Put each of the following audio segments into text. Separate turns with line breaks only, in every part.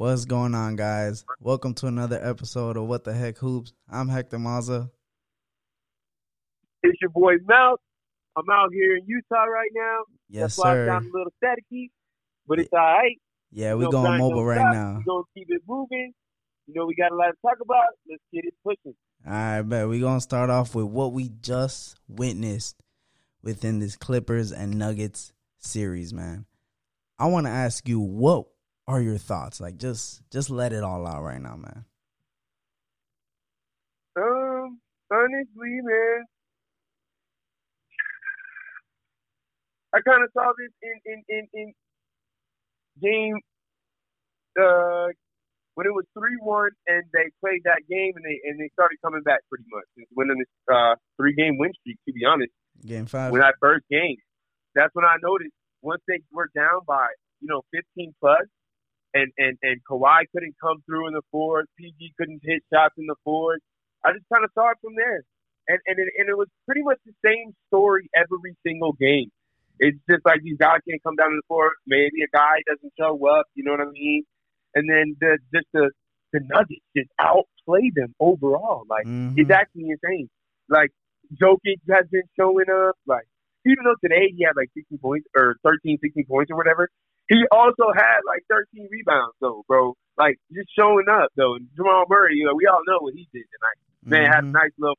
What's going on, guys? Welcome to another episode of What the Heck Hoops. I'm Hector Maza.
It's your boy Mouth. I'm out here in Utah right now.
Yes,
That's why I'm
sir.
a little staticky, but it's all right.
Yeah,
We
we're going mobile right
stop.
now.
We're going to keep it moving. You know, we got a lot to talk about. Let's get it pushing.
All right, bet we're gonna start off with what we just witnessed within this Clippers and Nuggets series, man. I want to ask you, what are your thoughts? Like, just just let it all out right now, man.
Um, honestly, man, I kind of saw this in in in in game uh when it was three one and they played that game and they and they started coming back pretty much and winning this uh three game win streak. To be honest,
Game five.
when that first game, that's when I noticed once they were down by you know 15 plus, and and and Kawhi couldn't come through in the fourth, PG couldn't hit shots in the fourth. I just kind of saw it from there, and and it, and it was pretty much the same story every single game. It's just like these guys can't come down in the fourth. Maybe a guy doesn't show up. You know what I mean? And then the just the the Nuggets just outplay them overall. Like
Mhm.
it's actually insane. Like Jokic has been showing up. Like even though today he had like 16 points or 13, 16 points or whatever, he also had like 13 rebounds though, bro. Like just showing up though. And Jamal Murray, you know, we all know what he did tonight. Man had a
Mhm.
nice little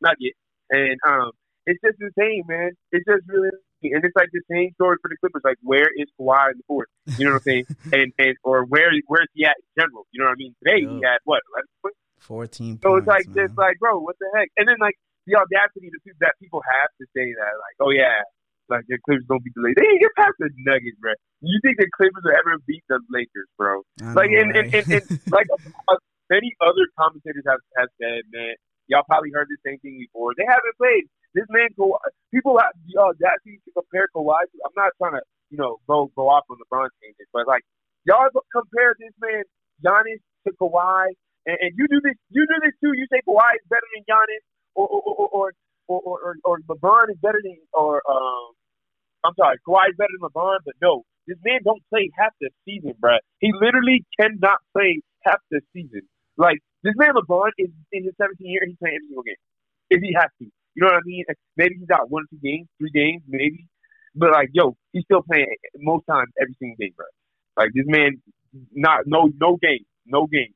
nugget, and um, it's just insane, man. It's just really. And it's like the same story for the Clippers. Like, where is Kawhi in the fourth? You know what I'm saying? and and or where where's he at in general? You know what I mean? Today he had what 11 points.
Fourteen.
So it's like
points,
just like, bro, what the heck? And then like the audacity that people have to say that, like, oh yeah, like the Clippers don't beat the Lakers. They ain't get past the Nuggets, bro. You think the Clippers will ever beat the Lakers, bro? Like, and- and-
right?
and- and, Like uh, many other commentators have, have said, man, y'all probably heard the same thing before. They haven't played. This man, Kawhi, people have the audacity to compare Kawhi. To, I'm not trying to, you know, go go off on LeBron James, but like y'all compare this man Giannis to Kawhi, and, and you do this, you do this too. You say Kawhi is better than Giannis, or or or or or, or, or, or LeBron is better than, or um, I'm sorry, Kawhi is better than LeBron, but no, this man don't play half the season, bruh. He literally cannot play half the season. Like this man LeBron is in his 17 year, he's playing every single game if he has to. You know what I mean? Maybe he's got one, two games, three games, maybe. But like, yo, he's still playing most times every single game, bro. Like this man, not no no game, no game.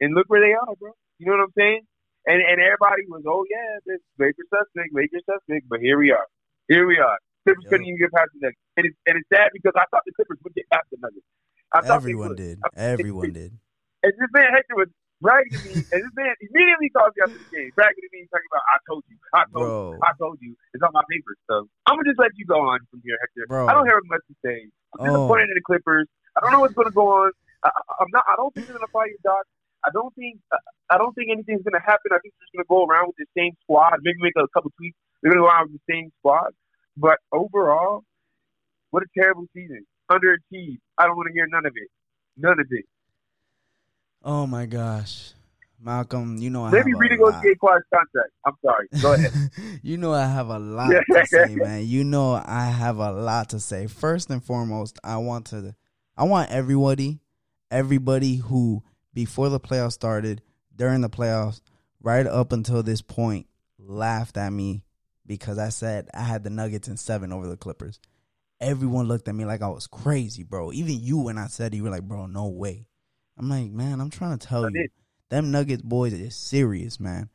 And look where they are, bro. You know what I'm saying? And and everybody was, oh yeah, this Lakers suspect, Lakers suspect. But here we are, here we are. Clippers
Yo.
couldn't even get past the Nuggets, and it's and it's sad because I thought the Clippers would get past the Nuggets. I thought
Everyone did.
I
Everyone did.
And this man Hector was bragging to me, and this man immediately called me after the game, bragging to me, talking about, I told you, I told you, I told you. It's on my paper. So I'm gonna just let you go on from here, Hector.
Bro.
I don't have much to say. I'm
Oh.
disappointed in the Clippers. I don't know what's gonna go on. I, I'm not. I don't think they're gonna fire you, Doc. I don't think. I don't think anything's gonna happen. I think they're just gonna go around with the same squad. Maybe make a couple tweaks. They're gonna go around with the same squad. But overall, what a terrible season. Underachieved. I don't want to hear none of it. None of it.
Oh my gosh, Malcolm, you know I
Maybe
have lot.
renegotiate Kawhi's contract. I'm sorry. Go ahead.
you know I have a lot to say, man. You know I have a lot to say. First and foremost, I want to I want everybody, everybody who before the playoffs started, during the playoffs, right up until this point, laughed at me because I said I had the Nuggets in seven over the Clippers. Everyone looked at me like I was crazy, bro. Even you when I said it, you were like, bro, no way. I'm like, man, I'm trying to tell you. Them Nuggets boys is serious, man.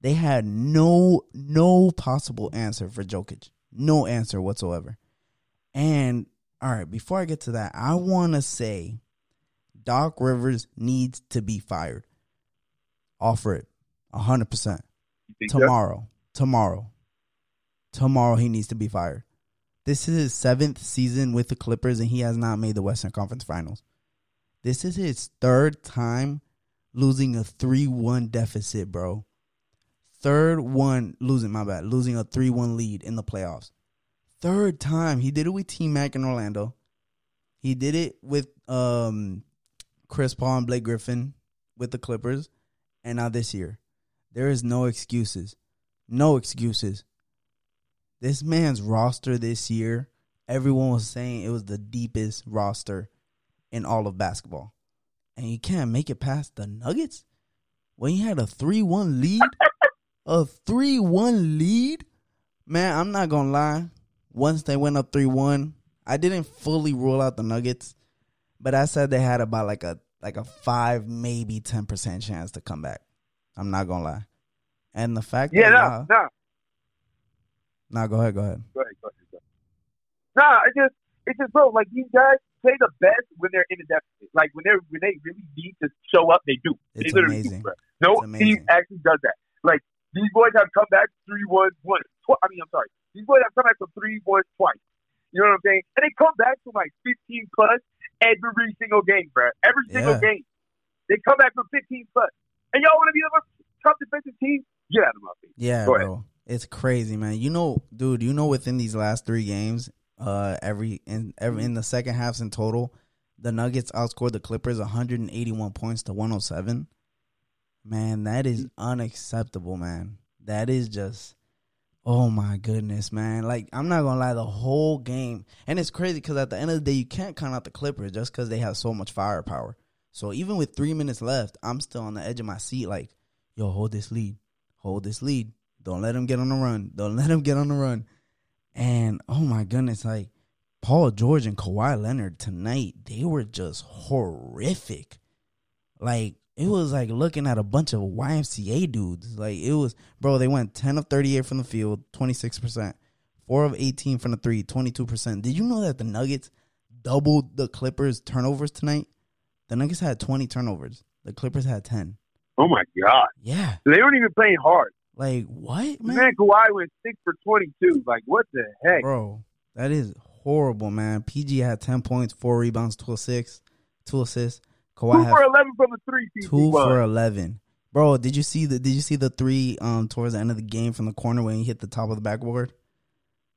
They had no no possible answer for Jokic. No answer whatsoever. And all right, before I get to that, I want to say Doc Rivers needs to be fired. Offer it. 100%.
You think so?
Tomorrow. Tomorrow. Tomorrow he needs to be fired. This is his seventh season with the Clippers and he has not made the Western Conference Finals. This is his third time losing a 3-1 deficit, bro. Third one losing, my bad, losing a 3-1 lead in the playoffs. Third time. He did it with T Mac in Orlando. He did it with um Chris Paul and Blake Griffin with the Clippers. And now this year. There is no excuses. No excuses. This man's roster this year, everyone was saying it was the deepest roster in all of basketball. and you can't make it past the Nuggets when you had a three one lead, a three one lead. Man, I'm not gonna lie. Once they went up three one, I didn't fully rule out the Nuggets, but I said they had about like a like a five, maybe ten percent chance to come back. I'm not gonna lie. And the fact
Yeah,
that
no, no.
nah, go ahead, go ahead.
Go ahead, go ahead. Go ahead. Nah, it just, it's just, bro. Like these guys play the best when they're in a deficit. Like when they're when they really need to show up, they do.
It's
they literally
amazing.
do, bro. No
It's amazing.
team actually does that. Like these boys have come back three one one. Tw- I mean, I'm sorry. These boys have come back from three one twice. You know what I'm saying? And they come back from like 15 plus every single game, bro. Every single
Yeah.
game. They come back from 15 plus. And y'all want to be the top defensive team? Get out of my face.
Yeah,
Go ahead.
bro. It's crazy, man. You know, dude, you know within these last three games, uh every in every in the second halves in total, the Nuggets outscored the Clippers 181 points to 107. Man, that is unacceptable, man. That is just Oh my goodness, man. Like I'm not gonna lie, the whole game and it's crazy because at the end of the day you can't count out the Clippers just because they have so much firepower. So even with three minutes left, I'm still on the edge of my seat, like, yo, hold this lead. Hold this lead. Don't let him get on the run. Don't let him get on the run. And oh my goodness, like Paul George and Kawhi Leonard tonight, they were just horrific. Like it was like looking at a bunch of YMCA dudes. Like it was, bro. They went ten of thirty-eight from the field, twenty-six percent. Four of eighteen from the three, 22 percent. Did you know that the Nuggets doubled the Clippers turnovers tonight? The Nuggets had twenty turnovers. The Clippers had ten.
Oh my god.
Yeah,
They weren't even playing hard.
like what,
Man,
man?
Kawhi went six for 22. Like what the heck?
Bro, that is horrible, man. PG had ten points, four rebounds, two assists, two assists. Kawhi
Two for 11 from the three.
Two
was.
for eleven. Bro, did you see the did you see the three um towards the end of the game from the corner when he hit the top of the backboard?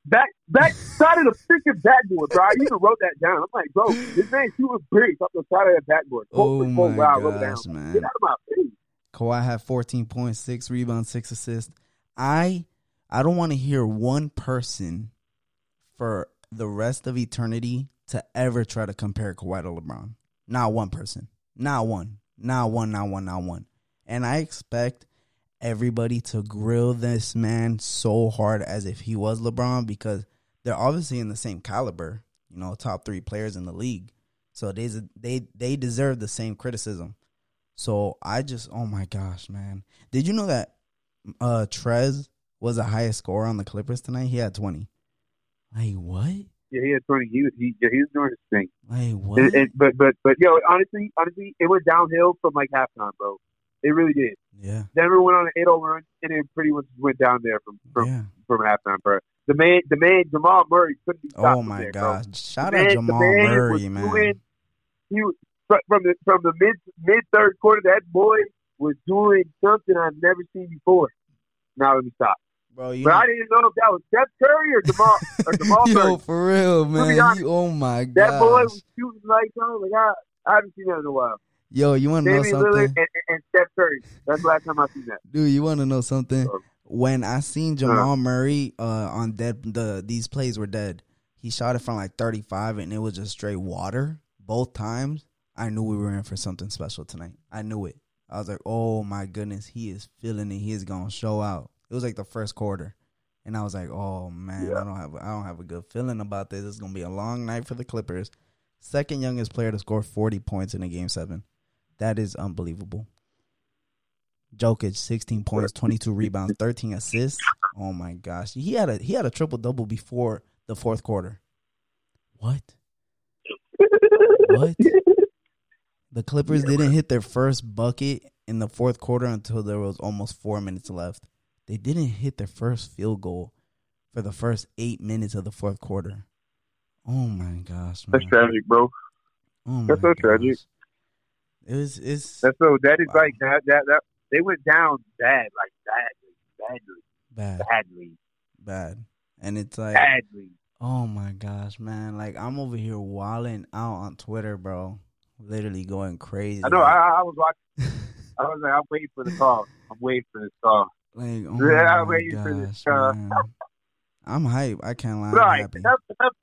back back side of the freaking backboard, bro. I even wrote that down. I'm like, bro, this man shooting bricks up the side of that backboard.
Oh
Quote
my
wow, wrote it down.
gosh, man.
Get out of my face.
Kawhi had 14 points, six rebounds, six assists. I I don't want to hear one person for the rest of eternity to ever try to compare Kawhi to LeBron. Not one person. Not one. Not one. Not one. Not one. And I expect everybody to grill this man so hard as if he was LeBron because they're obviously in the same caliber, you know, top three players in the league. So they they they deserve the same criticism. So I just, oh my gosh, man! Did you know that uh Trez was the highest scorer on the Clippers tonight? He had twenty. Like what?
Yeah, he had 20. He was he, yeah, he was doing his thing.
Like what?
And, and, but but but yo, honestly, honestly, it went downhill from like halftime, bro. It really did.
yeah,
Denver went on an 8-0 run, and it pretty much went down there from from,
yeah.
from halftime, bro. The man, the man, Jamal Murray couldn't be oh stopped.
Oh my
there,
gosh!
Bro.
Shout
The
out
man- the
Jamal
man
Murray, man.
doing- he was from the from the mid mid third quarter. That boy was doing something I've never seen before. Now let me stop.
Bro, you
But
know,
I didn't know if that was Steph Curry or Jamal or Jamal
yo,
Murray.
for real, man.
honest,
You, oh my god,
That boy was shooting like something. Like I, I haven't seen that in a while.
Yo, you want to know something,
Lillard and, and, Steph Curry. That's the last time I seen that.
dude? You want to know something? When I seen Jamal Murray uh on dead, the these plays were dead. He shot it from like thirty five, and it was just straight water both times. I knew we were in for something special tonight. I knew it. I was like, oh my goodness, he is feeling it. He is gonna show out. It was like the first quarter, and I was like, oh man, I don't have I don't have a good feeling about this. It's gonna be a long night for the Clippers. Second youngest player to score forty points in a game seven. That is unbelievable. Jokic, sixteen points, twenty two rebounds, thirteen assists. Oh my gosh, he had a he had a triple double before the fourth quarter. What? What? The Clippers didn't hit their first bucket in the fourth quarter until there was almost four minutes left. They didn't hit their first field goal for the first eight minutes of the fourth quarter. Oh my gosh, man!
That's tragic, bro.
Oh
that's so tragic.
It was it's
That's so. That is
Wow.
like that. That that they went down bad, like badly, badly,
bad,
badly,
bad, and it's like
badly.
Oh my gosh, man! Like I'm over here wilding out on Twitter, bro. Literally going crazy.
I know. I, I was watching. I was like, I'm waiting for the call. I'm waiting for the call.
Like, oh
Yeah, I'm waiting for this, uh.
I'm hype. I can't lie.
But all
I'm
right, enough, enough,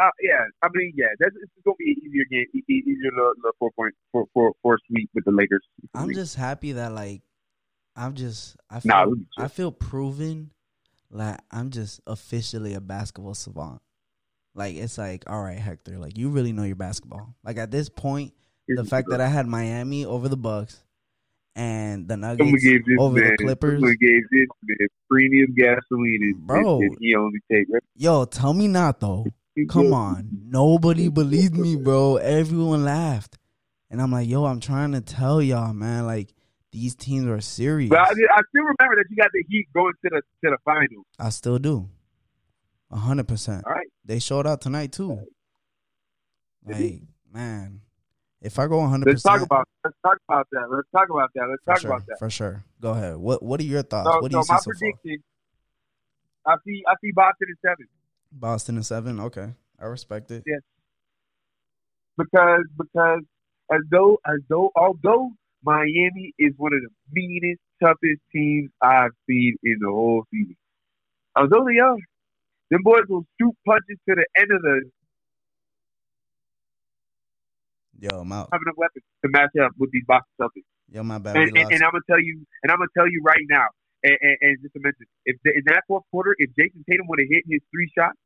uh, yeah, I mean, yeah, that's it's gonna be an easier game, easier little, little four point four four four sweep with the Lakers.
I'm just happy that like I'm just I feel
Nah,
I feel proven like I'm just officially a basketball savant. Like it's like, all right, Hector, like you really know your basketball. Like at this point, the fact that I had Miami over the Bucks and the Nuggets over
man,
the Clippers.
someone gave this man premium gasoline, and,
Bro.
and he only take.
Yo, tell me not though. Come on. Nobody believed me, bro. Everyone laughed. And I'm like, yo, I'm trying to tell y'all, man, like these teams are serious.
But I, I still remember that you got the Heat going to the to the finals.
I still do. A hundred percent.
All right,
They showed out tonight too. Like, man. If I go 100
let's talk about let's talk about that. Let's talk about that. Let's talk
sure,
about that.
for sure. Go ahead. What What are your thoughts?
So,
what do
so
you see
my
so far?
prediction, I see I see Boston in seven
Boston and seven. Okay, I respect it.
Yes, because because as though as though although Miami is one of the meanest, toughest teams I've seen in the whole season. Although they are, them boys will shoot punches to the end of the
Yo, I'm out.
have enough weapons to match up with these Boston Celtics.
Yo, my bad.
And, and, and I'm gonna tell you, and I'm gonna tell you right now, and, and, and just to mention, if the, in that fourth quarter, if Jayson Tatum would have hit his three shots,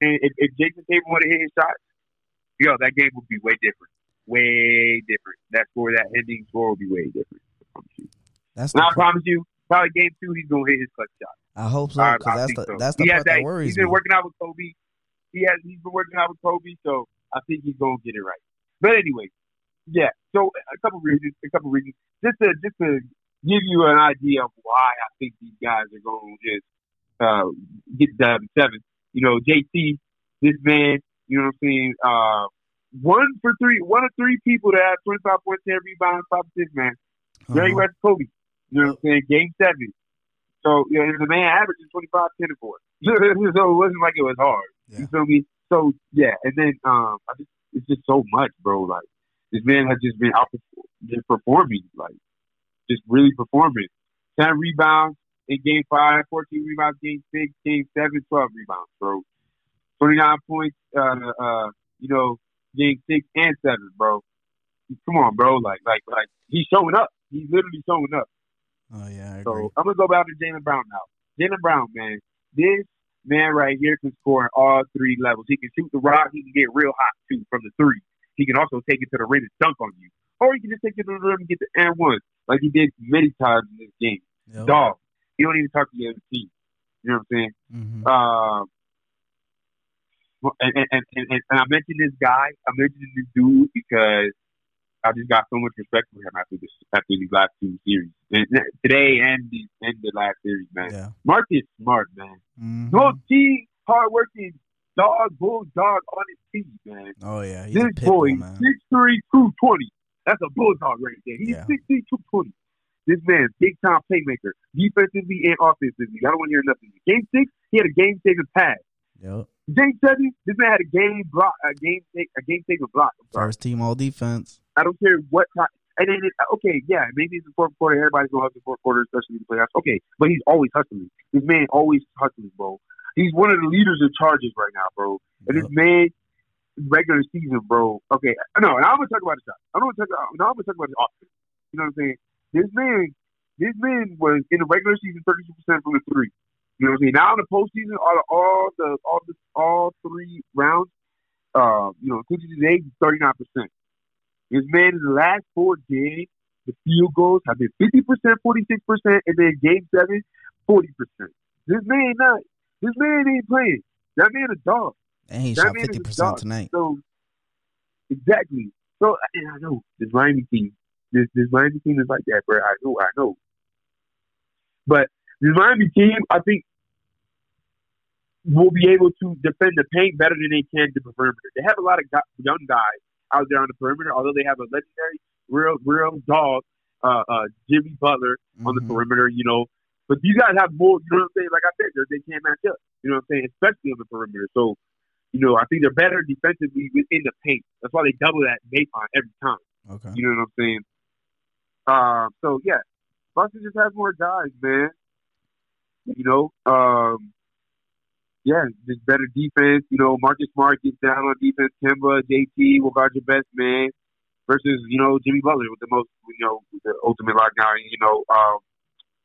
and if, if Jayson Tatum would have hit his shots, yo, that game would be way different, way different. That score, that ending score, would be way different. I promise you.
That's
And I promise you, probably game two, he's gonna hit his clutch shot.
I hope so
I,
because that's the
so.
that's the
he
part that
that.
worries
He's been
me.
working out with Kobe. He has. He's been working out with Kobe, so I think he's gonna get it right. But anyway, yeah. So a couple reasons. A couple reasons. Just to just to give you an idea of why I think these guys are gonna just uh, get the seven. You know, JT, this man. You know what I'm saying? Uh, one for three. One of three people that have 25 points, 10 rebounds, five assists, man. Jerry
Uh-huh.
West Kobe. You know what I'm saying? Game seven. So you know, the man averaging 25, 10 and 4. so it wasn't like it was hard.
Yeah.
You feel me? So yeah, and then um I just it's just so much, bro. Like this man has just been out just performing, like just really performing. Ten rebounds in game five, 14 rebounds game six, game seven, 12 rebounds, bro. Twenty nine points uh uh you know, game six and seven, bro. Come on, bro. Like like like he's showing up. He's literally showing up.
Oh yeah, I
So
agree.
I'm gonna go back to Jaylen Brown now. Jaylen Brown, man, this man right here can score on all three levels. He can shoot the rock. He can get real hot too from the three. He can also take it to the rim and dunk on you, or he can just take it to the rim and get the and one, like he did many times in this game.
Yep.
Dog, he don't even talk to the other team. You know what I'm saying?
Mhm.
Um, and, and, and, and, and I mentioned this guy. I mentioned this dude because I just got so much respect for him after this after these last two series, and, today and the and the last series, man.
Yeah.
is Smart, man.
Mhm.
No team, hardworking dog, bulldog on his team, man.
Oh yeah, he's
this boy, six three, two twenty. That's a bulldog right there. He's
Yeah.
six three, two twenty. This man, big time playmaker, defensively and offensively. I don't want to hear nothing. Game six, he had a game saving pass.
Yep.
Game seven, this man had a game block, a game a game saving block.
First team all defense.
I don't care what time. And then, it, okay, yeah, maybe it's the fourth quarter. Everybody's going to hustle the fourth quarter, especially in the playoffs. Okay, but he's always hustling. This man always hustling, bro. He's one of the leaders of charges right now, bro. And
Yep.
this man, regular season, bro. Okay, no, and I'm gonna talk about the shot. I'm gonna talk. Now I'm gonna talk about the offense. You know what I'm saying? This man, this man was in the regular season 32 percent from the three. You know what I'm saying? Now in the postseason, all the, all the all the all three rounds, uh, you know, including today, 39 percent. This man in the last four games, the field goals have been 50 percent, 46 percent, and then game seven, 40 percent. This man not. This man ain't playing. That man a dog.
And he
That
shot
man
fifty
a
percent
dog.
tonight.
So exactly. So and I know this Miami team, this this Miami team is like that, bro. I know, I know. But this Miami team, I think, will be able to defend the paint better than they can the perimeter. They have a lot of young guys out there on the perimeter, although they have a legendary, real, real dog, uh, uh, Jimmy Butler on the
Mhm.
perimeter. You know, but these guys have more. You know what I'm saying? Like I said, they're- can't match up. You know what I'm saying? Especially on the perimeter. So you know, I think they're better defensively within the paint. That's why they double that baseline every time.
Okay.
You know what I'm saying? Um, so yeah, Boston just has more guys, man. You know, um, yeah, just better defense. You know, Marcus Smart gets down on defense. Kemba, JT will guard your best man versus you know Jimmy Butler with the most you know the ultimate lockdown. You know, um,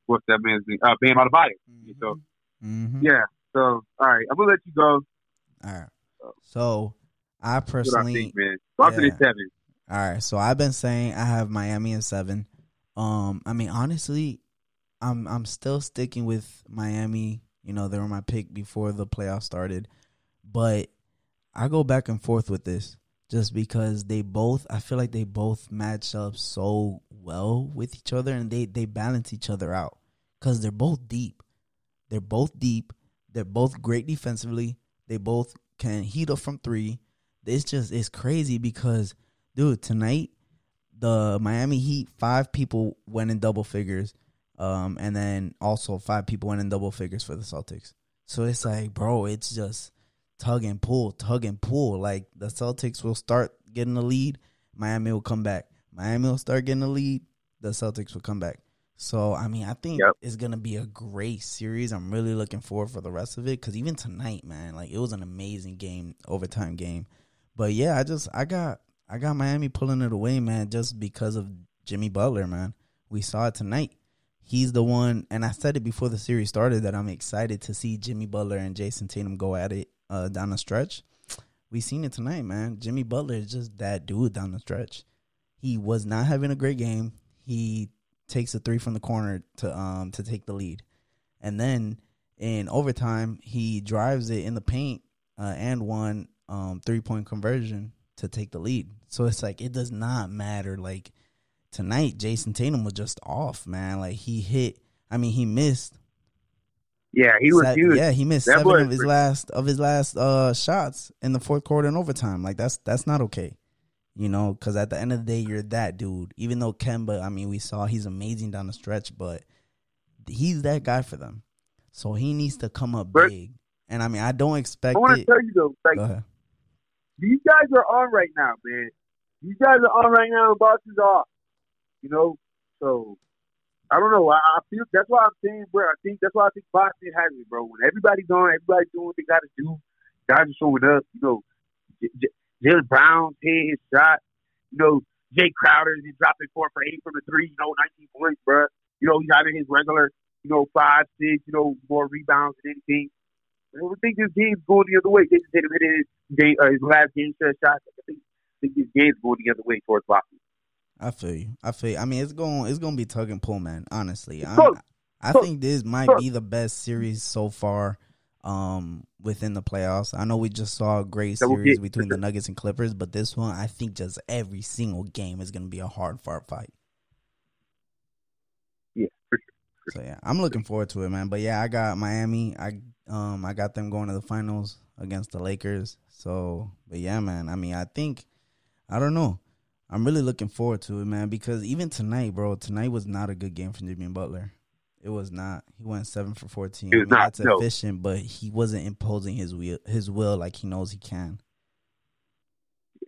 what's that man's name? Uh, Bam Adebayo.
Mm-hmm.
So
Mm-hmm.
yeah. So all right, I'm gonna let you go.
All right. So I
what I
personally,
think, man.
Yeah.
seven.
all right. So I've been saying I have Miami in seven. Um, I mean, honestly, I'm I'm still sticking with Miami. You know, they were my pick before the playoffs started, but I go back and forth with this just because they both. I feel like they both match up so well with each other, and they they balance each other out because they're both deep. They're both deep. They're both great defensively. They both can heat up from three. It's just it's crazy because, dude, tonight the Miami Heat five people went in double figures, um, and then also five people went in double figures for the Celtics. So it's like, bro, it's just tug and pull, tug and pull. Like the Celtics will start getting the lead, Miami will come back. Miami will start getting the lead, the Celtics will come back. So I mean, I think
Yep.
it's gonna be a great series. I'm really looking forward for the rest of it because even tonight, man, like it was an amazing game, overtime game. But yeah, I just I got I got Miami pulling it away, man, just because of Jimmy Butler, man. We saw it tonight. He's the one, and I said it before the series started that I'm excited to see Jimmy Butler and Jayson Tatum go at it uh, down the stretch. We seen it tonight, man. Jimmy Butler is just that dude down the stretch. He was not having a great game. He takes a three from the corner to um to take the lead, and then in overtime he drives it in the paint uh, and one um three point conversion to take the lead. So it's like it does not matter. Like tonight, Jayson Tatum was just off, man. Like he hit. I mean, he missed.
Yeah, he was
yeah, he missed seven of his
pretty-
last of his last uh shots in the fourth quarter and overtime. Like that's that's not okay. You know, because at the end of the day, you're that dude. Even though Kemba, I mean, we saw he's amazing down the stretch, but he's that guy for them. So he needs to come up big. And I mean, I don't expect
I want to tell you though, like these guys are on right now, man. These guys are on right now, and Boston's off. You know, so I don't know. I, I feel that's why I'm saying, bro. I think that's why I think Boston has it, bro. When everybody's on, everybody's doing what they got to do. Guys are showing up. You know, J- J- Jaylen Brown's hit his shot. You know, Jae Crowder is dropping four for eight from the three. You know, 19 points, bro. You know, he's having his regular, you know, five, six. You know, more rebounds than anything. I think this game's going the other way. Jayson Tatum hit his, game, uh, his last game set shot. I think, I think this game's going the other way towards Boston.
I feel you. I feel. You. I mean, it's going. It's going to be tug and pull, man. Honestly, I'm, I think this might be the best series so far. Um, within the playoffs, I know we just saw a great series between the Nuggets and Clippers, but this one, I think, just every single game is going to be a hard fought fight.
Yeah, for sure.
So yeah, I'm looking forward to it, man. But yeah, I got Miami. I um I got them going to the finals against the Lakers. So, but yeah, man. I mean, I think I don't know. I'm really looking forward to it, man, because even tonight, bro, tonight was not a good game for Jimmy Butler. It was not. He went seven for fourteen.
It was
I mean,
not,
That's
no.
efficient, but he wasn't imposing his will, his will like he knows he can. Yeah.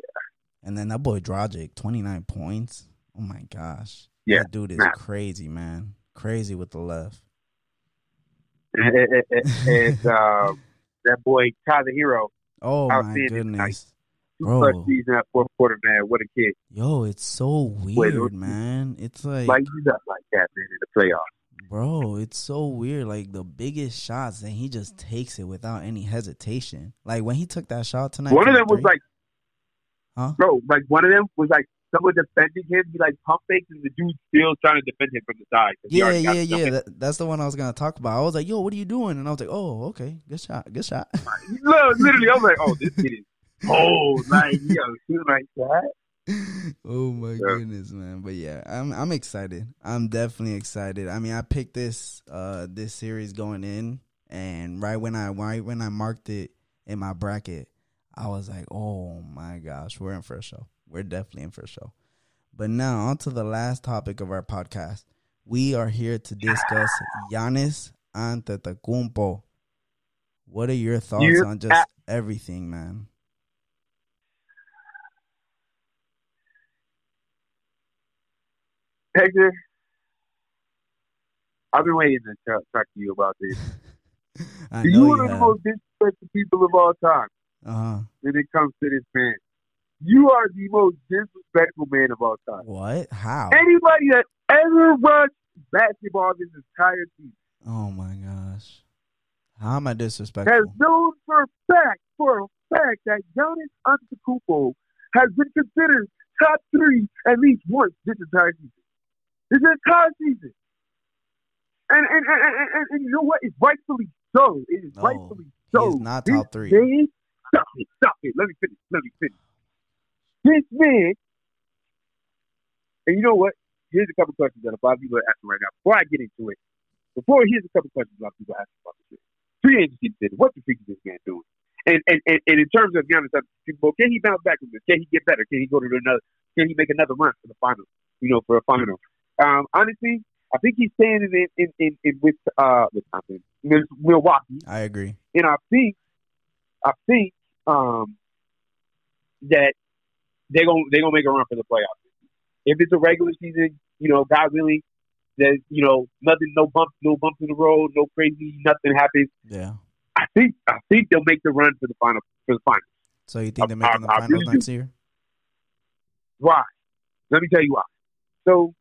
And then that boy Dragic, twenty nine points. Oh my gosh,
Yeah,
that dude is
man.
crazy, man. Crazy with the left.
And, um, that boy Tyler Herro,
Oh my goodness.
Two
Bro.
plus season at fourth quarter, man. What a kid!
Yo, it's so weird, man. It's like,
Like he's up like that, man, in the playoffs.
bro, it's so weird. Like the biggest shots, and he just takes it without any hesitation. Like when he took that shot tonight.
One of them was like,
Huh?
bro, like one of them was like someone defending him. He like pump fakes, and the dude still trying to defend him from the side.
yeah, yeah, yeah. That, that's the one I was gonna talk about. I was like, yo, what are you doing? And I was like, oh, okay, good shot, good shot.
Look, literally, I was like, oh, this kid is cold. Like, yo, shoot like that.
oh my
Yeah.
goodness, man! But yeah, I'm I'm excited. I'm definitely excited. I mean, I picked this uh this series going in, and right when I right when I marked it in my bracket, I was like, oh my gosh, we're in for a show. We're definitely in for a show. But now on to the last topic of our podcast. We are here to discuss Giannis Antetokounmpo. What are your thoughts
You-
on just everything, man?
Hector, I've been waiting to talk, talk to you about this.
I
Do
know
you
you
one of the most disrespectful people of all time
Uh huh.
when it comes to this man. You are the most disrespectful man of all time.
What? How?
Anybody that ever watched basketball this entire season
Oh my gosh. How am I disrespectful?
has known for a fact, for a fact, that Giannis Antetokounmpo has been considered top three at least once this entire season. This entire season. And and, and, and, and, and you know what? It's rightfully so. It is
No,
rightfully so.
is not top three.
man- stop it, stop it. Let me finish. Let me finish. This man, and you know what? Here's a couple questions that a lot of people are asking right now. Before I get into it, before here's a couple questions a lot of people are asking about this. Free agency decision. What the freak is this man doing? And and, and, and in terms of Giannis Antetokounmpo, can he bounce back from this? Can he get better? Can he go to another? Can he make another run for the final? You know, for a final. Um, honestly, I think he's staying in in in, in with uh with with Milwaukee,
I agree.
and I think I think um that they're gonna they're gonna make a run for the playoffs. If it's a regular season, you know, God willing, there's you know nothing, no bumps, no bumps in the road, no crazy, nothing happens.
Yeah.
I think I think they'll make the run for the final for the final.
So you think they're
I-
making the
I
finals
really do.
next year?
Why? Let me tell you why. So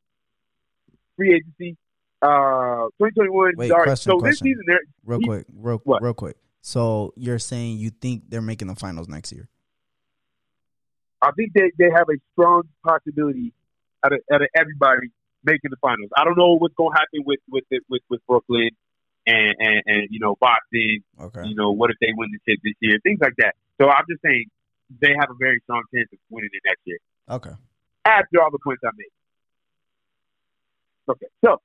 free agency, uh, 2021.
Wait,
sorry.
question,
so
question.
this season, they're
Real
He-
quick, real
What?
real quick. So you're saying you think they're making the finals next year?
I think they, they have a strong possibility out of, out of everybody making the finals. I don't know what's going to happen with with it- with with Brooklyn and, and and you know Boston.
Okay.
You know what if they win the chip this year? Things like that. So I'm just saying they have a very strong chance of winning it next year.
Okay.
After all the points I made. Okay, so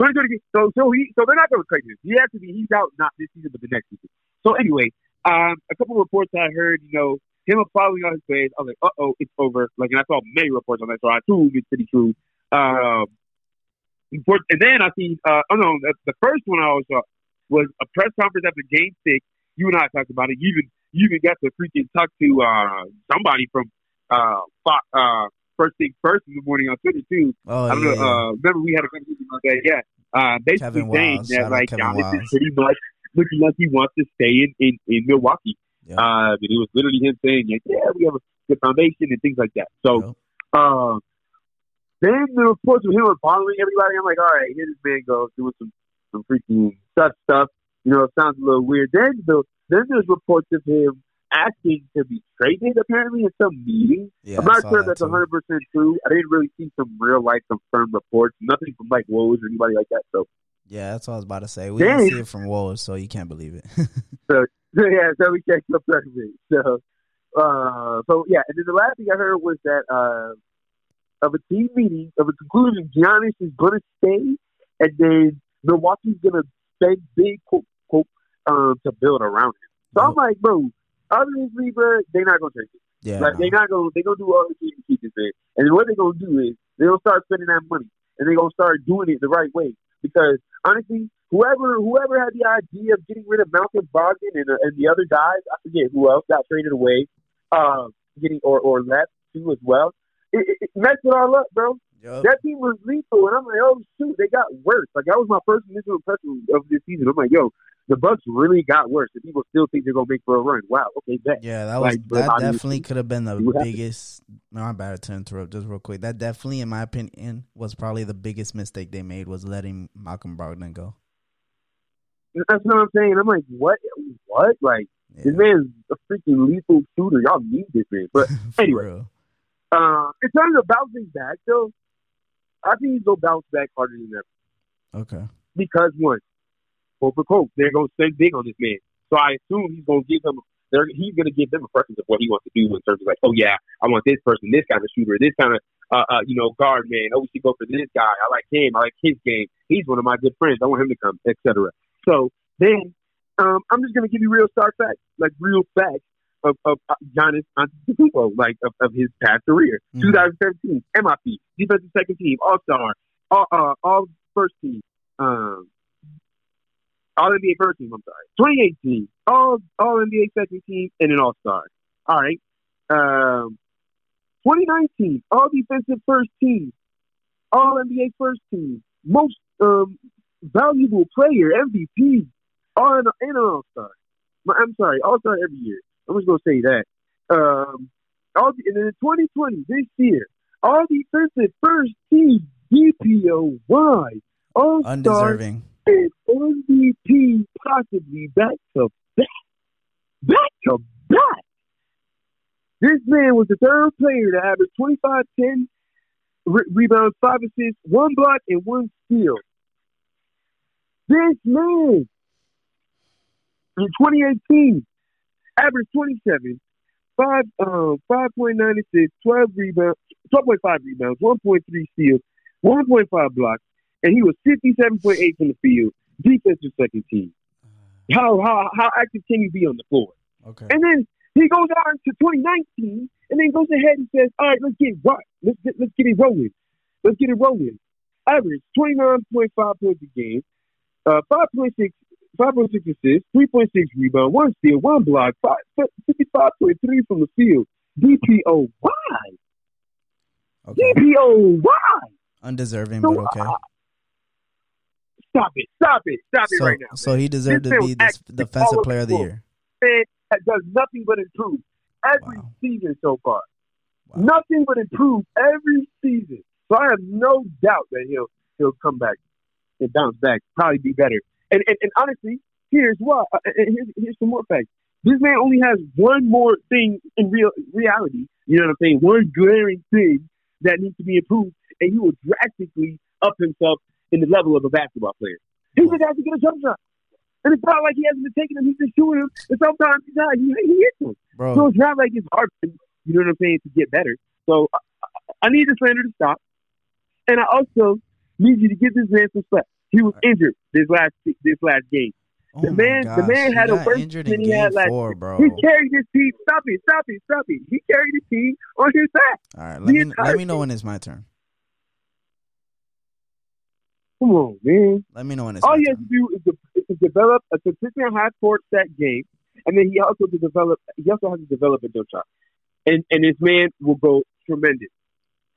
2020. So so he so they're not going crazy. He has to be. He's out not this season but the next season. So anyway, um, a couple of reports I heard. You know him following on his page. I was like, uh oh, it's over. Like, and I saw many reports on that, so I assume it's pretty true. Um, and then I see, uh, oh no, the, the first one I saw was a press conference after Game Six. You and I talked about it. You even you even got to freaking talk to uh, somebody from uh, Fox, uh, First Thing First in the morning on Twitter too.
Oh
I don't
yeah.
know. Uh, remember we had a conversation about that? Yeah. Uh, basically saying that like Giannis is pretty much looking like he wants to stay in in, in Milwaukee.
Yeah.
Uh, but it was literally him saying, like, "Yeah, we have a good foundation and things like that." So,
Yep.
uh, then the reports of him following everybody. I'm like, "All right, here this man goes doing some some freaking such stuff." You know, it sounds a little weird. Then the then there's reports of him asking to be traded apparently in some meeting.
yeah.
I'm not sure
that
that's
too.
100 percent true. I didn't really see some real life confirmed reports. Nothing from like Woj or anybody like that. So
Yeah, that's what I was about to say. We
Dang.
didn't see it from Wolves, so you can't believe it.
So yeah, so we checked up everything. So, uh, so yeah, and then the last thing I heard was that uh, of a team meeting of a conclusion, Giannis is going to stay, and then Milwaukee's going to spend big quote quote um, to build around him. So I'm like, bro, obviously, bro, they're not going to take it.
yeah.
Like they're not gonna they gonna do all the things to keep this man. And what they're gonna do is they're gonna start spending that money and they're gonna start doing it the right way. Because honestly, whoever whoever had the idea of getting rid of Malcolm Brogdon and, uh, and the other guys, I forget who else got traded away, um, getting or or left too as well. It, it, it messed it all up, bro.
Yup.
That team was lethal, and I'm like, oh shoot, they got worse. Like that was my first initial impression of this season. I'm like, yo, the Bucks really got worse, and people still think they're gonna make for a run. Wow, okay, bet.
Yeah, that was
Like,
that definitely could have been the biggest. No, I'm about to interrupt. Just real quick, that definitely, in my opinion, was probably the biggest mistake they made was letting Malcolm Brogdon go.
That's what I'm saying. I'm like, what? What? Like,
Yeah.
this man's a freaking lethal shooter. Y'all need this man. But anyway.
real.
uh, in terms of bouncing back, though, I think he's gonna bounce back harder than ever
Okay.
because one, quote for quote, they're gonna spend big on this man. So I assume he's gonna give them. They're, he's gonna give them a preference of what he wants to do in terms of like, oh yeah, I want this person, this kind of shooter, this kind of uh, uh, you know, guard man. Oh, we should go for this guy. I like him. I like his game. He's one of my good friends. I want him to come, etc. So then, um, I'm just gonna give you real star facts, like real facts of of uh, Giannis Antetokounmpo, like of, of his past career.
Mhm.
2017 MIP, defensive second team, All Star, all uh, all first team, um, All NBA first team. I'm sorry, 2018 All All NBA second team and an All Star. All right, um, 2019 All defensive first team, All NBA first team, most um, valuable player MVP, all and an All Star. I'm sorry, All Star every year. I'm just gonna say that. Um, all and in 2020 this year, all defensive first team DPOY All Star
Undeserving.
MVP possibly back to back, back to back. This man was the third player to average 25, 10 re- rebounds, five assists, one block, and one steal. This man in 2018 averaged 27, five, um, 5.9 assists, 12 rebounds, 12.5 rebounds, 1.3 steals, 1.5 blocks, and he was 57.8 from the field, defensive second team. How how how active can you be on the floor?
Okay.
And then he goes on to 2019, and then goes ahead and says, "All right, let's get right. Let's get, let's get it rolling. Let's get it rolling." Average 29.5 points a game, uh, 5.6 5.6 assists, 3.6 rebound, one steal, one block, 55.3 from the field. DPOY.
Okay.
DPOY.
Undeserving,
So,
but okay.
Stop it. Stop it. Stop it
So,
right now.
so he deserved
This
to be the defensive player of the year.
man that does nothing but improve every
Wow.
season so far.
Wow.
Nothing but improve every season. So I have no doubt that he'll he'll come back and bounce back, probably be better. And and, and honestly, here's why. Uh, and here's, here's some more facts. This man only has one more thing in real reality. You know what I'm saying? One glaring thing that needs to be improved, and he will drastically up himself in the level of a basketball player. He just has to get a jump shot. And it's not like he hasn't been taking them, he's just shooting them. And sometimes he's not, he, he hits them. So it's not like it's hard you know what I'm saying, to get better. So I, I need the slander to stop. And I also need you to give this man some slack. He was injured this last this last game.
oh
the man- the man
he
had a worse
injured
than
in
he had
game
last
four, bro.
He carried his team. Stop it, stop it, stop it. He carried his team on his back.
All right, let
the
me let me know when it's my turn.
Come on, man.
Let me know when it's
All he has to do is, de- is to develop a consistent half court set game, and then he also to develop. He also has to develop a jump shot, and and this man will go tremendous,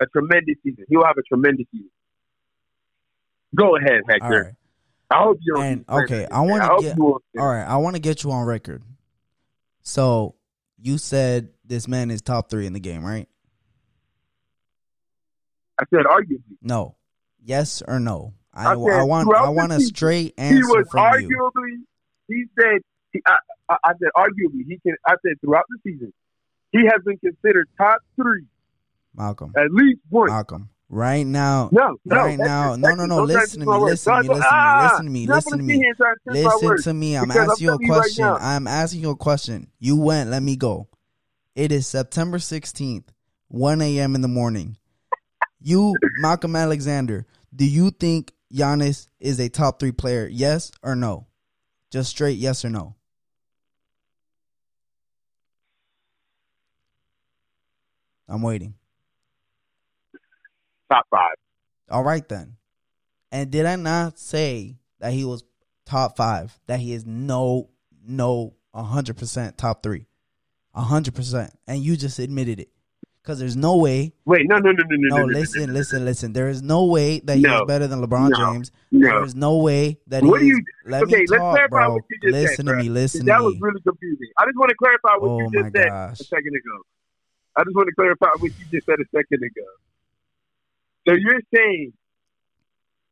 a tremendous season. He will have a tremendous season. Go ahead, Hector.
right,
I hope you don't.
And, okay, I wanna get-
you
all right. I want to get you on record. So you said this man is top three in the game, right?
I said arguably.
No. Yes or no? I,
I
I want I want a straight
He
answer
was
from you.
He was arguably. He said. He, I, I, I said arguably. He can. I said throughout the season, he has been considered top three
Malcolm.
at least once.
Malcolm. Right now,
No, no,
right now, no, no, no. Listen to me. Listen to me. Listen to me. Listen to me. Listen to me.
here and try to twist my
Listen to me. I'm asking you a question. I'm asking you a question. You went. Let me go. It is September 16th, 1 a.m. in the morning. You, Malcolm Alexander, do you think Giannis is a top three player? Yes or no? Just straight yes or no. I'm waiting.
Top five.
All right then. And did I not say that he was top five? That he is no, no, hundred percent top three, hundred percent, and you just admitted it. Because there's no way.
Wait, no, no, no, no, no,
No, listen, listen, listen. There is no way that he
No.
is better than LeBron
No.
James.
no.
There is no way that
What
he
do
is.
you-
Let
okay,
me
let's
talk,
clarify
bro.
what you just
listen
said,
Listen
to
me. Listen
that
to
was
me.
really confusing. I just want to clarify what
Oh
you just said
gosh.
a second ago. I just want to clarify what you just said a second ago. So you're saying?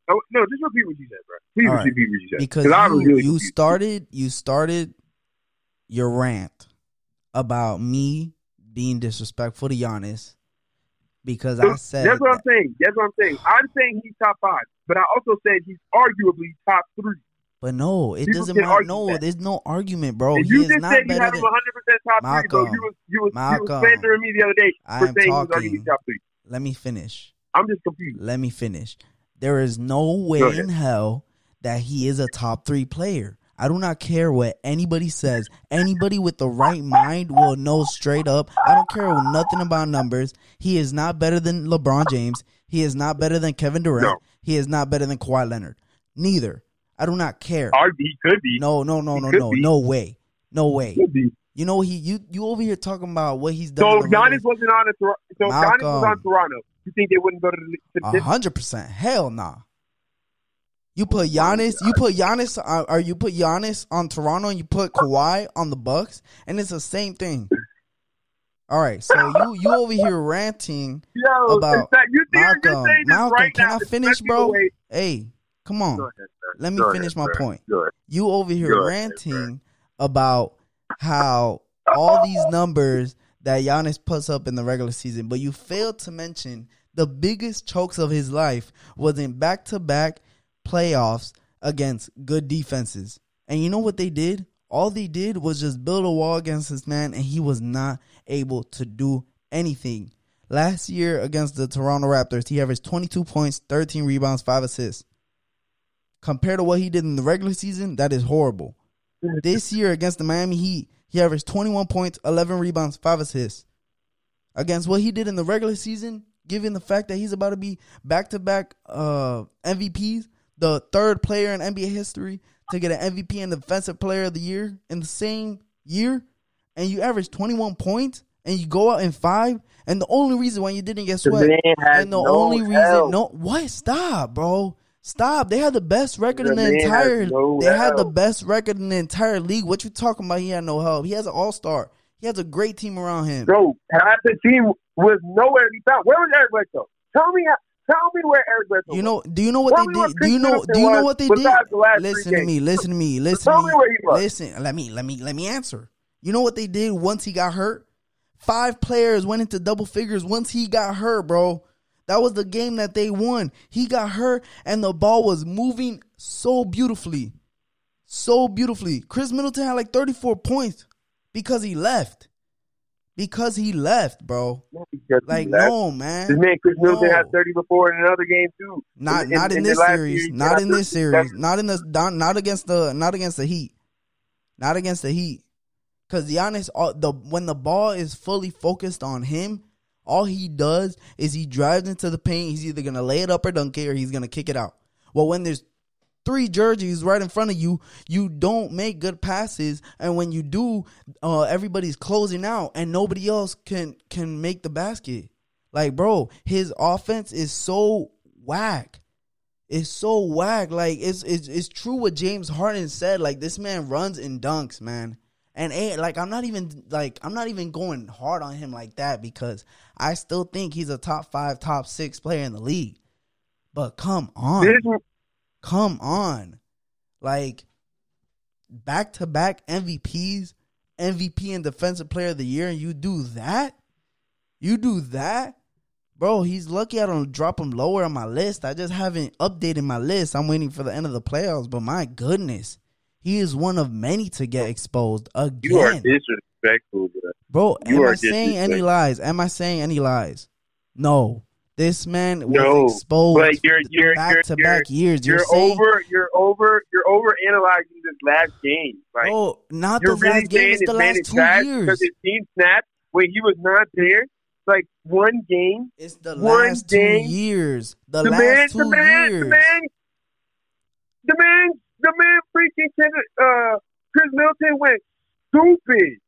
Oh, no, just repeat what you said, bro. Please
right.
repeat what you said.
because you,
really
you
confused.
started you started your rant about me being disrespectful to Giannis because I said
That's what I'm saying. That's what I'm saying. I'm saying he's top five, but I also said he's arguably top three.
but no, it
People
doesn't matter. No,
that.
there's no argument, bro. He
you
is
just
not
said you had him 100 percent top three,
Malcolm.
bro. You was you was you was slandering me the other day for saying he was
talking.
arguably top three.
Let me finish.
I'm just confused.
Let me finish. There is no way in hell that he is a top three player. I do not care what anybody says. Anybody with the right mind will know straight up. I don't care nothing about numbers. He is not better than LeBron James. He is not better than Kevin Durant.
No.
He is not better than Kawhi Leonard. Neither. I do not care.
He could be.
No, no, no,
He
no, no,
be.
no way, no way.
Could be.
You know he you you over here talking about what he's done.
So Giannis wasn't on a so Giannis was on. Toronto. You think they wouldn't go to the to
A
the-
hundred percent. Hell nah. You put Giannis, you put Giannis, uh, or you put Giannis on Toronto, and you put Kawhi on the Bucks, and it's the same thing. All right, so you you over here ranting
Yo,
about
you
Malcolm. Malcolm,
right
can
now,
I finish, bro?
the way-
Hey, come on.
Ahead.
Let me
Go
finish
ahead,
my point. You over here
Go ahead,
ranting about how all these numbers that Giannis puts up in the regular season, but you failed to mention the biggest chokes of his life was in back to back playoffs against good defenses. And you know what they did? All they did was just build a wall against this man, and he was not able to do anything. Last year against the Toronto Raptors, he averaged 22 points, 13 rebounds, 5 assists. Compared to what he did in the regular season, that is horrible. This year against the Miami Heat, he averaged 21 points, 11 rebounds, 5 assists. Against what he did in the regular season, given the fact that he's about to be back to back uh, MVPs, the third player in NBA history to get an MVP and Defensive Player of the Year in the same year, and you average 21 points and you go out in five, and the only reason why you didn't get swept and the
no
only reason,
help.
no, what? Stop, bro. Stop. They had the best record
The
in the entire.
no
they had the best record in the entire league. What you talking about? He had no help. He has an all star. He has a great team around him.
Bro, half the team was nowhere to be found. Where was Eric Bledsoe? Tell me, how, tell me where Eric Bledsoe.
You know? Do you know what they did? Do you know? Do you know what they did?
besides the last three
Listen to me. Listen to me. Listen
Tell
to
me
me.
where he was.
Listen. Let me. Let me. Let me answer. You know what they did once he got hurt? Five players went into double figures once he got hurt, bro. That was the game that they won. He got hurt and the ball was moving so beautifully. So beautifully. Khris Middleton had like 34 points because he left. Because he left, bro.
Because
Like, no, man.
This man Khris Middleton
No.
had 30 before in another game too.
Not
In-
not in,
in
this series.
series,
Not in this series. Not in the not, against the not against the Heat. Not against the Heat. Cause Giannis, all, the when the ball is fully focused on him, all he does is he drives into the paint. He's either gonna lay it up or dunk it, or he's gonna kick it out. Well, when there's three jerseys right in front of you, you don't make good passes, and when you do, uh, everybody's closing out, and nobody else can can make the basket. Like, bro, his offense is so whack. It's so whack. Like, it's it's it's true what James Harden said. Like, this man runs and dunks, man. And ain't like I'm not even like I'm not even going hard on him like that because I still think he's a top five, top six player in the league. But come on. Come on. Like back to back MVPs, MVP and defensive player of the year, and you do that? You do that? Bro, he's lucky I don't drop him lower on my list. I just haven't updated my list. I'm waiting for the end of the playoffs, but my goodness. He is one of many to get exposed again.
you are disrespectful. Bro.
Bro,
You
am
are
I saying any lies? Am I saying any lies? No. This man was
No,
exposed
but you're- you're-
back
you're-
to back years. You're,
You're,
saying,
over. You're over. You're over analyzing this last game. Like
bro, not the
really
last game. It's the last two years.
because his team snapped when he was not there. Like one game.
It's the last two
game.
years. The,
The
last
man.
two
The man.
years.
The man. The man. The man. Freaking Kendrick, uh, Chris Milton went stupid.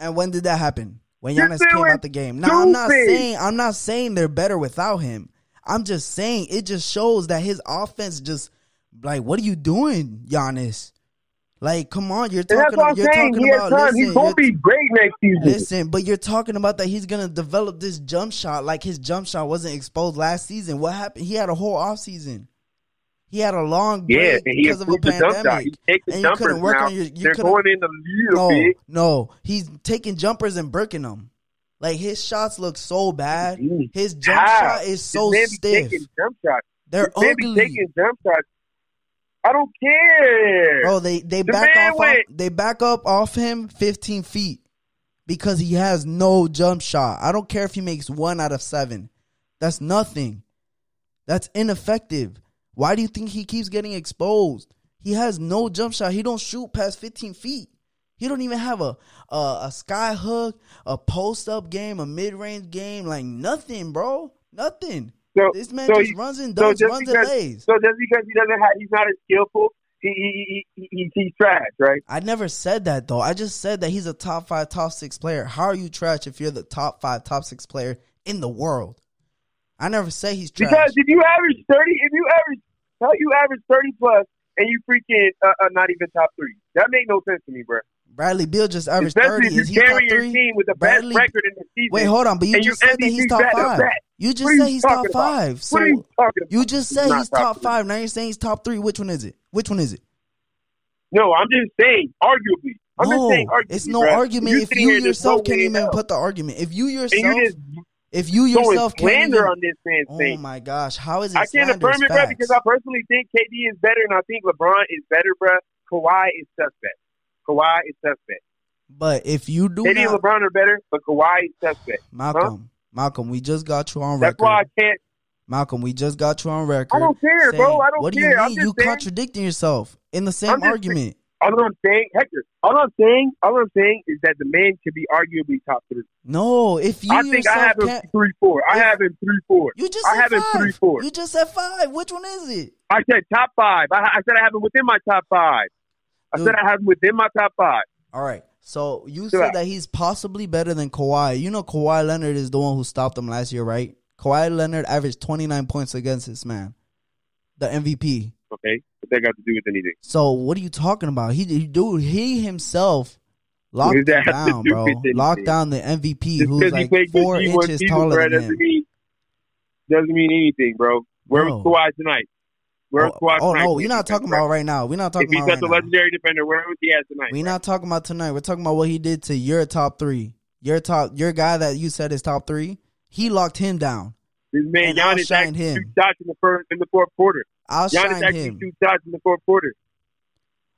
And when did that happen? When Giannis came out the game. Now I'm not saying I'm not saying they're better without him. I'm just saying it just shows that his offense just like what are you doing, Giannis? Like, come on, you're talking.
what I'm
You're
saying.
talking
He has
about.
time.
Listen,
He's gonna be great next season.
Listen, but you're talking about that he's gonna develop this jump shot like his jump shot wasn't exposed last season. What happened? He had a whole off season. He had a long break
Yeah,
because of a
improved the jump shot.
pandemic. And you couldn't work
now.
on your- you
They're going in a little
No,
bit.
no, he's taking jumpers and breaking them. Like his shots look so bad.
Jeez.
His jump
How?
shot is so stiff.
Jump shots.
They're
This
ugly.
taking jump shots. I don't care.
Bro, they they
The
back off,
went-
they back up off him 15 feet because he has no jump shot. I don't care if he makes 1 out of 7. That's nothing. That's ineffective. Why do you think he keeps getting exposed? He has no jump shot. He don't shoot past 15 feet. He don't even have a a, a sky hook, a post up game, a mid range game, like nothing, bro. Nothing.
so,
This man
so
just
he-
runs and
so
dunks, runs
because-
and lays.
so just because he doesn't have, he's not as skillful. He, he, he, he, he's trash, right?
I never said that though. I just said that he's a top five, top six player. How are you trash if you're the top five, top six player in the world? I never say he's trash.
Because if you average thirty, if you average How you average thirty plus and you freaking uh, uh, not even top three? That made no sense to me, bro.
Bradley Beal just averaged
Especially
thirty. Is he top three?
team with the
Bradley-
best record in the season.
Wait, hold on. But you just said that he's top five. You just said he's top
about?
five. So
what are you talking about?
you just said he's top five. Now you're saying he's top three. Which one is it? Which one is it?
No, I'm just saying, arguably. I'm
no,
just saying, arguably.
it's no
bruh.
argument
You
if you yourself can't even
out.
put the argument. If you yourself,
you just
if you yourself can't
slander on this man's
oh
face.
my gosh, how is it?
I can't affirm it, bro, because I personally think KD is better, and I think LeBron is better, bro. Kawhi is suspect. Kawhi is suspect.
But if you do
KD and LeBron are better, but Kawhi is suspect.
Malcolm, Malcolm, we just got you on
That's
record.
That's why I can't.
Malcolm, we just got you on record.
I don't care, bro. I don't
what
care.
do you mean? You
saying-
contradicting yourself in the same argument.
All I'm saying, Hector. All I'm saying, all I'm saying is that the man could be arguably top three.
No, if you
I think I have him three four. I have him three four.
you just
I
said
have him
five.
three four.
You just said five. Which one is it?
I said top five. I, I said I have him within my top five. I
Dude.
said I have him within my top five.
All right. So you said that he's possibly better than Kawhi. You know Kawhi Leonard is the one who stopped him last year, right? Kawhi Leonard averaged 29 points against this man, the MVP.
Okay, what that got to do with anything?
So what are you talking about? He, he dude, he himself locked
does that
him
have to
down,
do
bro. Locked down the MVP,
Just
who's like four inches
season,
taller
bro,
than
doesn't
him.
mean doesn't mean anything, bro. Where
Bro.
was Kawhi tonight? Where was
Oh,
Kawhi
oh
tonight?
no, we're not talking about right now. We're not
If
talking
he's
about
such
right
a
now.
legendary defender, where was he at tonight?
We're
bro?
not talking about tonight. We're talking about what he did to your top three. Your top, your guy that you said is top three. He locked him down.
This man
and
Giannis actually
him.
two shots in the first in the fourth quarter.
I'll
Giannis
shine
actually
him
two shots in the fourth quarter.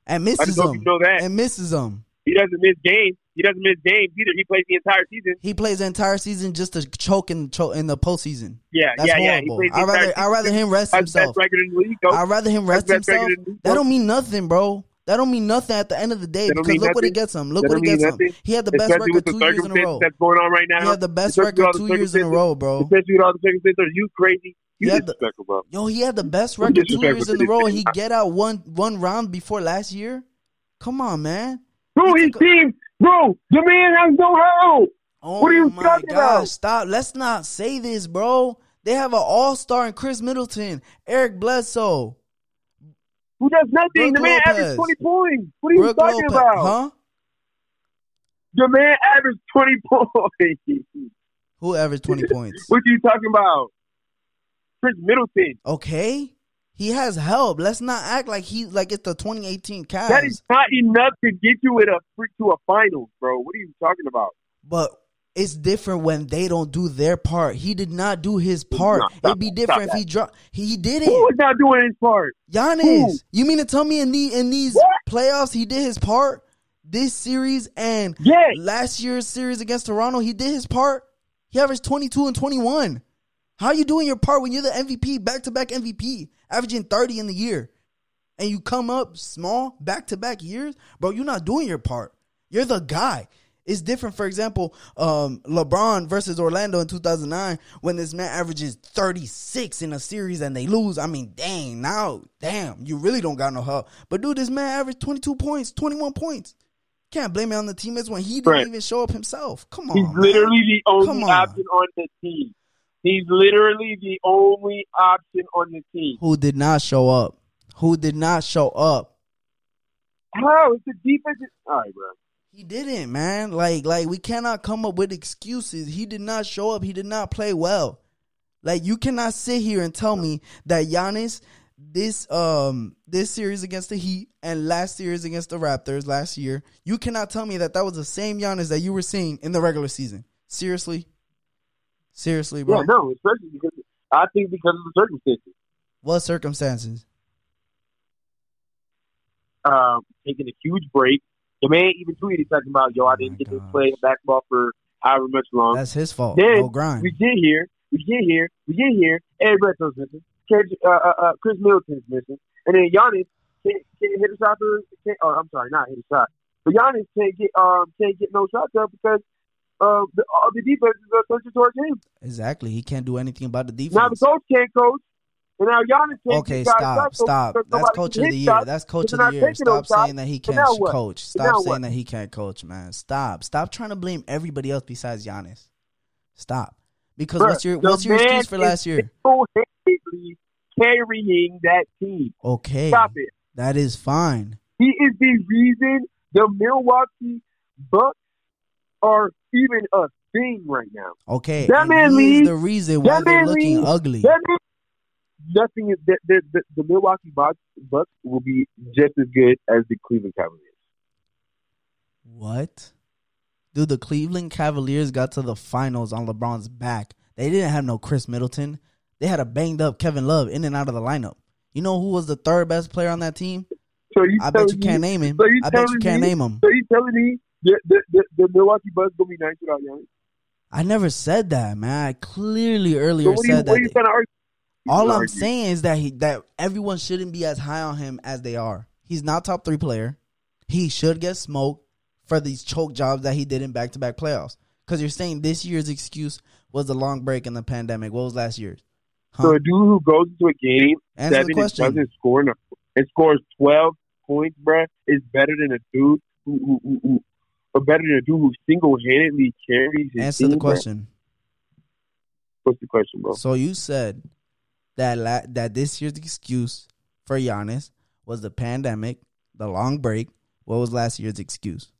and
I
misses him
you know that.
and misses him.
He doesn't miss games. He doesn't miss games either. He plays the entire season.
He plays the entire season just to choke in choke in the postseason.
Yeah,
That's
yeah, yeah.
Horrible.
plays
I rather I rather him rest himself.
best record in the league. Though.
I rather him rest
That's the best
himself.
record in the league,
That don't mean nothing, bro. That don't mean nothing at the end of the day because look what he gets him. Look
That
what he gets him. He had the best
Especially
record two years in a row.
that's going on right now.
He had the best
Especially
record two years in a row, bro.
Especially with all the circumstances. Are you crazy? You
He the-
bro.
Yo, he had the best record two years in a row. He get out one one round before last year. Come on, man.
Bro,
He
his team, bro, the man has no help.
Oh
What are you
my
talking
gosh,
about?
stop. Let's not say this, bro. They have an all-star in Khris Middleton, Eric Bledsoe,
Who does nothing?
Brook
the man
Lopez.
averaged 20 points. What are you
Brook
talking
Lopez.
about?
Huh?
The man averaged 20 points.
Who averaged 20 points?
what are you talking about? Khris Middleton.
Okay. He has help. Let's not act like he like it's the 2018 Cavs.
That is not enough to get you in a to a finals, bro. What are you talking about?
but it's different when they don't do their part. He did not do his part. It'd be different if he dropped. He did
Who
it.
was not doing his part?
Giannis.
Who?
You mean to tell me in the in these
What?
playoffs he did his part? This series and
Yes.
last year's series against Toronto, he did his part. He averaged 22 and 21. How are you doing your part when you're the MVP, back to back MVP, averaging 30 in the year? And you come up small back to back years? Bro, you're not doing your part. You're the guy. It's different, for example, um, LeBron versus Orlando in 2009 when this man averages 36 in a series and they lose. I mean, dang, now, damn, you really don't got no help. But dude, this man averaged 22 points, 21 points. Can't blame it on the teammates when he didn't
Right.
even show up himself. Come on.
He's
man.
literally the only
on.
option on the team. He's literally the only option on the team.
who did not show up. Who did not show up.
How? It's the defense. All right, bro.
He didn't, man. Like, like we cannot come up with excuses. He did not show up. He did not play well. Like, you cannot sit here and tell me that Giannis, this um this series against the Heat and last series against the Raptors last year, you cannot tell me that that was the same Giannis that you were seeing in the regular season. Seriously, seriously, bro.
Yeah, no, especially because I think because of the circumstances.
What circumstances?
Um, taking a huge break. The man even tweeted talking about, "Yo, I
Oh
didn't
my
get to
gosh.
play basketball for however much long."
That's his fault.
Then
Go grind.
we get here, we get here, we get here. Bledsoe's missing. Uh, uh, uh, Khris Middleton's missing, and then Giannis can't, can't hit a shot. For, can't, oh, I'm sorry, not hit a shot. But Giannis can't get um can't get no shots up because uh, the, all the defense is uh, pushing towards him.
Exactly. He can't do anything about the defense.
Now the coach can't coach, now Giannis can't
Okay, stop, stop. That's coach of the year. That's coach of the year. Stop saying that he can't coach. Stop saying that he can't coach, man. Stop. Stop trying to blame everybody else besides Giannis. Stop. Because
Bruh,
what's your what's your excuse for last year?
carrying that team.
Okay,
Stop it.
that is fine.
He is the reason the Milwaukee Bucks are even a thing right now.
Okay,
That man
is
leaves-
the reason why
that
they're
man
looking
leaves.
ugly.
That means nothing is the, the, the, the Milwaukee Bucks, Bucks will be just as good as the Cleveland Cavaliers.
What? Dude, the Cleveland Cavaliers got to the finals on LeBron's back. They didn't have no Khris Middleton. They had a banged up Kevin Love in and out of the lineup. You know who was the third best player on that team?
So you
I bet you
me-
can't name him.
so you
I bet you can't
me-
name him.
So you telling me the the, the, the Milwaukee Bucks gonna be nice without Giannis?
I never said that, man. I clearly
So
earlier
what are you,
said
what are you
that.
trying to argue?
All I'm saying is that he that everyone shouldn't be as high on him as they are. He's not top three player. He should get smoked for these choke jobs that he did in back to back playoffs. Because you're saying this year's excuse was the long break and the pandemic. What was last year's? Huh?
So a dude who goes into a game
Answer
seven and doesn't score enough and scores twelve points, bruh, is better than a dude who who, who, who better than a dude who single handedly carries his
Answer
team,
the
bruh.
question.
What's the question, bro?
So you said that la- that this year's excuse for Giannis was the pandemic, the long break. What was last year's excuse?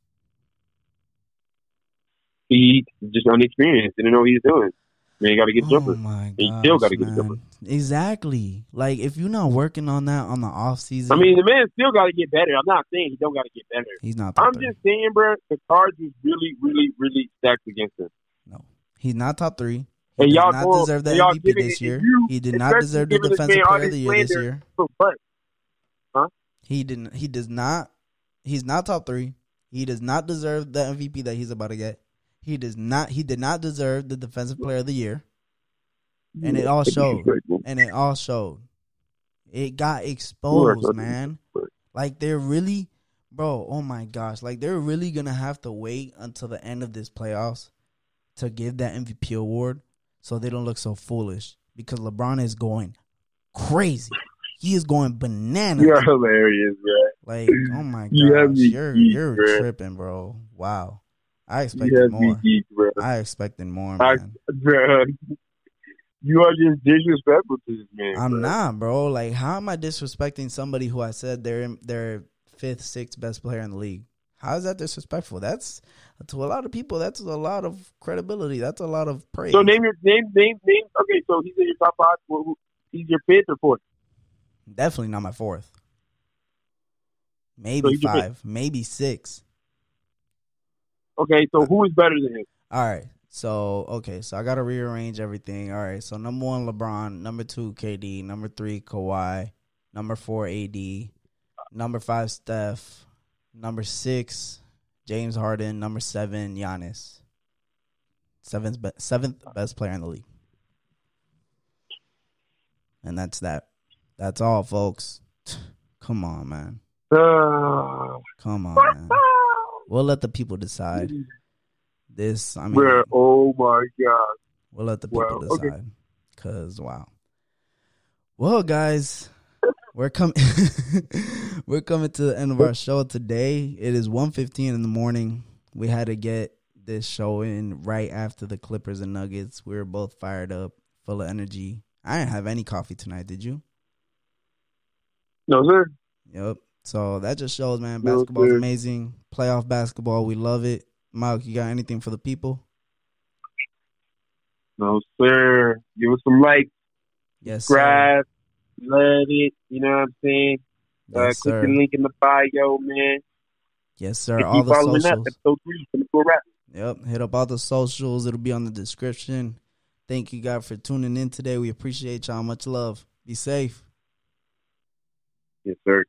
He just unexperienced, didn't know what he was doing. Man, you got to get
Oh
jumpers.
my
He still gotta get
man.
jumper.
Exactly. Like if you're not working on that on the off season,
I mean, the man still got to get better. I'm not saying he don't got to get better.
he's not.
I'm
three.
just saying, bro, the cards is really, really, really stacked against him.
no. He's not top three. He
And y'all
not
go-
deserve
y'all
MVP this year.
you-
he did not deserve the defensive player of the year this year.
So what?
He didn't. He does not. He's not top three. He does not deserve the MVP that he's about to get. He does not. He did not deserve the defensive player of the year, and it all showed. and it all showed. It got exposed, man. Like they're really, bro. Oh my gosh! Like they're really gonna have to wait until the end of this playoffs to give that MVP award, so they don't look so foolish. Because LeBron is going crazy. He is going bananas.
You're hilarious, bro.
Like, oh my god,
You me
you're
geeked,
you're
bruh.
tripping, bro. Wow, I expected more.
bro.
I expected more,
I-
man.
Bro, you are just disrespectful to this man.
I'm
bro.
not, bro. Like, how am I disrespecting somebody who I said they're they're fifth, sixth best player in the league? How is that disrespectful? That's to a lot of people. That's a lot of credibility. That's a lot of praise.
So name your name, name, name. Okay, so he's in your top five. Who- He's your fifth or fourth.
Definitely not my fourth. Maybe
fifth.
five. Maybe six.
Okay, so uh, who is better than him?
All right. So okay. So I got to rearrange everything. All right. So number one, LeBron. Number two, KD. Number three, Kawhi. Number four, AD. Number five, Steph. Number six, James Harden. Number seven, Giannis. Seventh, be- seventh best player in the league. And that's that. That's all, folks. Come on, man.
Uh,
Come on, man. We'll let the people decide. This, I mean,
bro, oh my god.
We'll let the people
Well, okay.
decide. Cause wow. Well, guys, we're coming. we're coming to the end of our show today. It is 1.15 in the morning. We had to get this show in right after the Clippers and Nuggets. We were both fired up, full of energy. I didn't have any coffee tonight. Did you?
No sir.
Yep. So that just shows, man.
No,
Basketball is amazing. Playoff basketball, we love it. Mike, you got anything for the people?
No sir. Give us some likes,
Yes, sir.
Love it. You know what I'm saying? Uh, click
sir.
the link in the bio, man.
Yes, sir.
And
All the
following
socials.
up. Episode three, Cool rap.
Yep. Hit up all the socials. It'll be on the description. Thank you, guys, for tuning in today. We appreciate y'all. Much love. Be safe.
Yes, sir.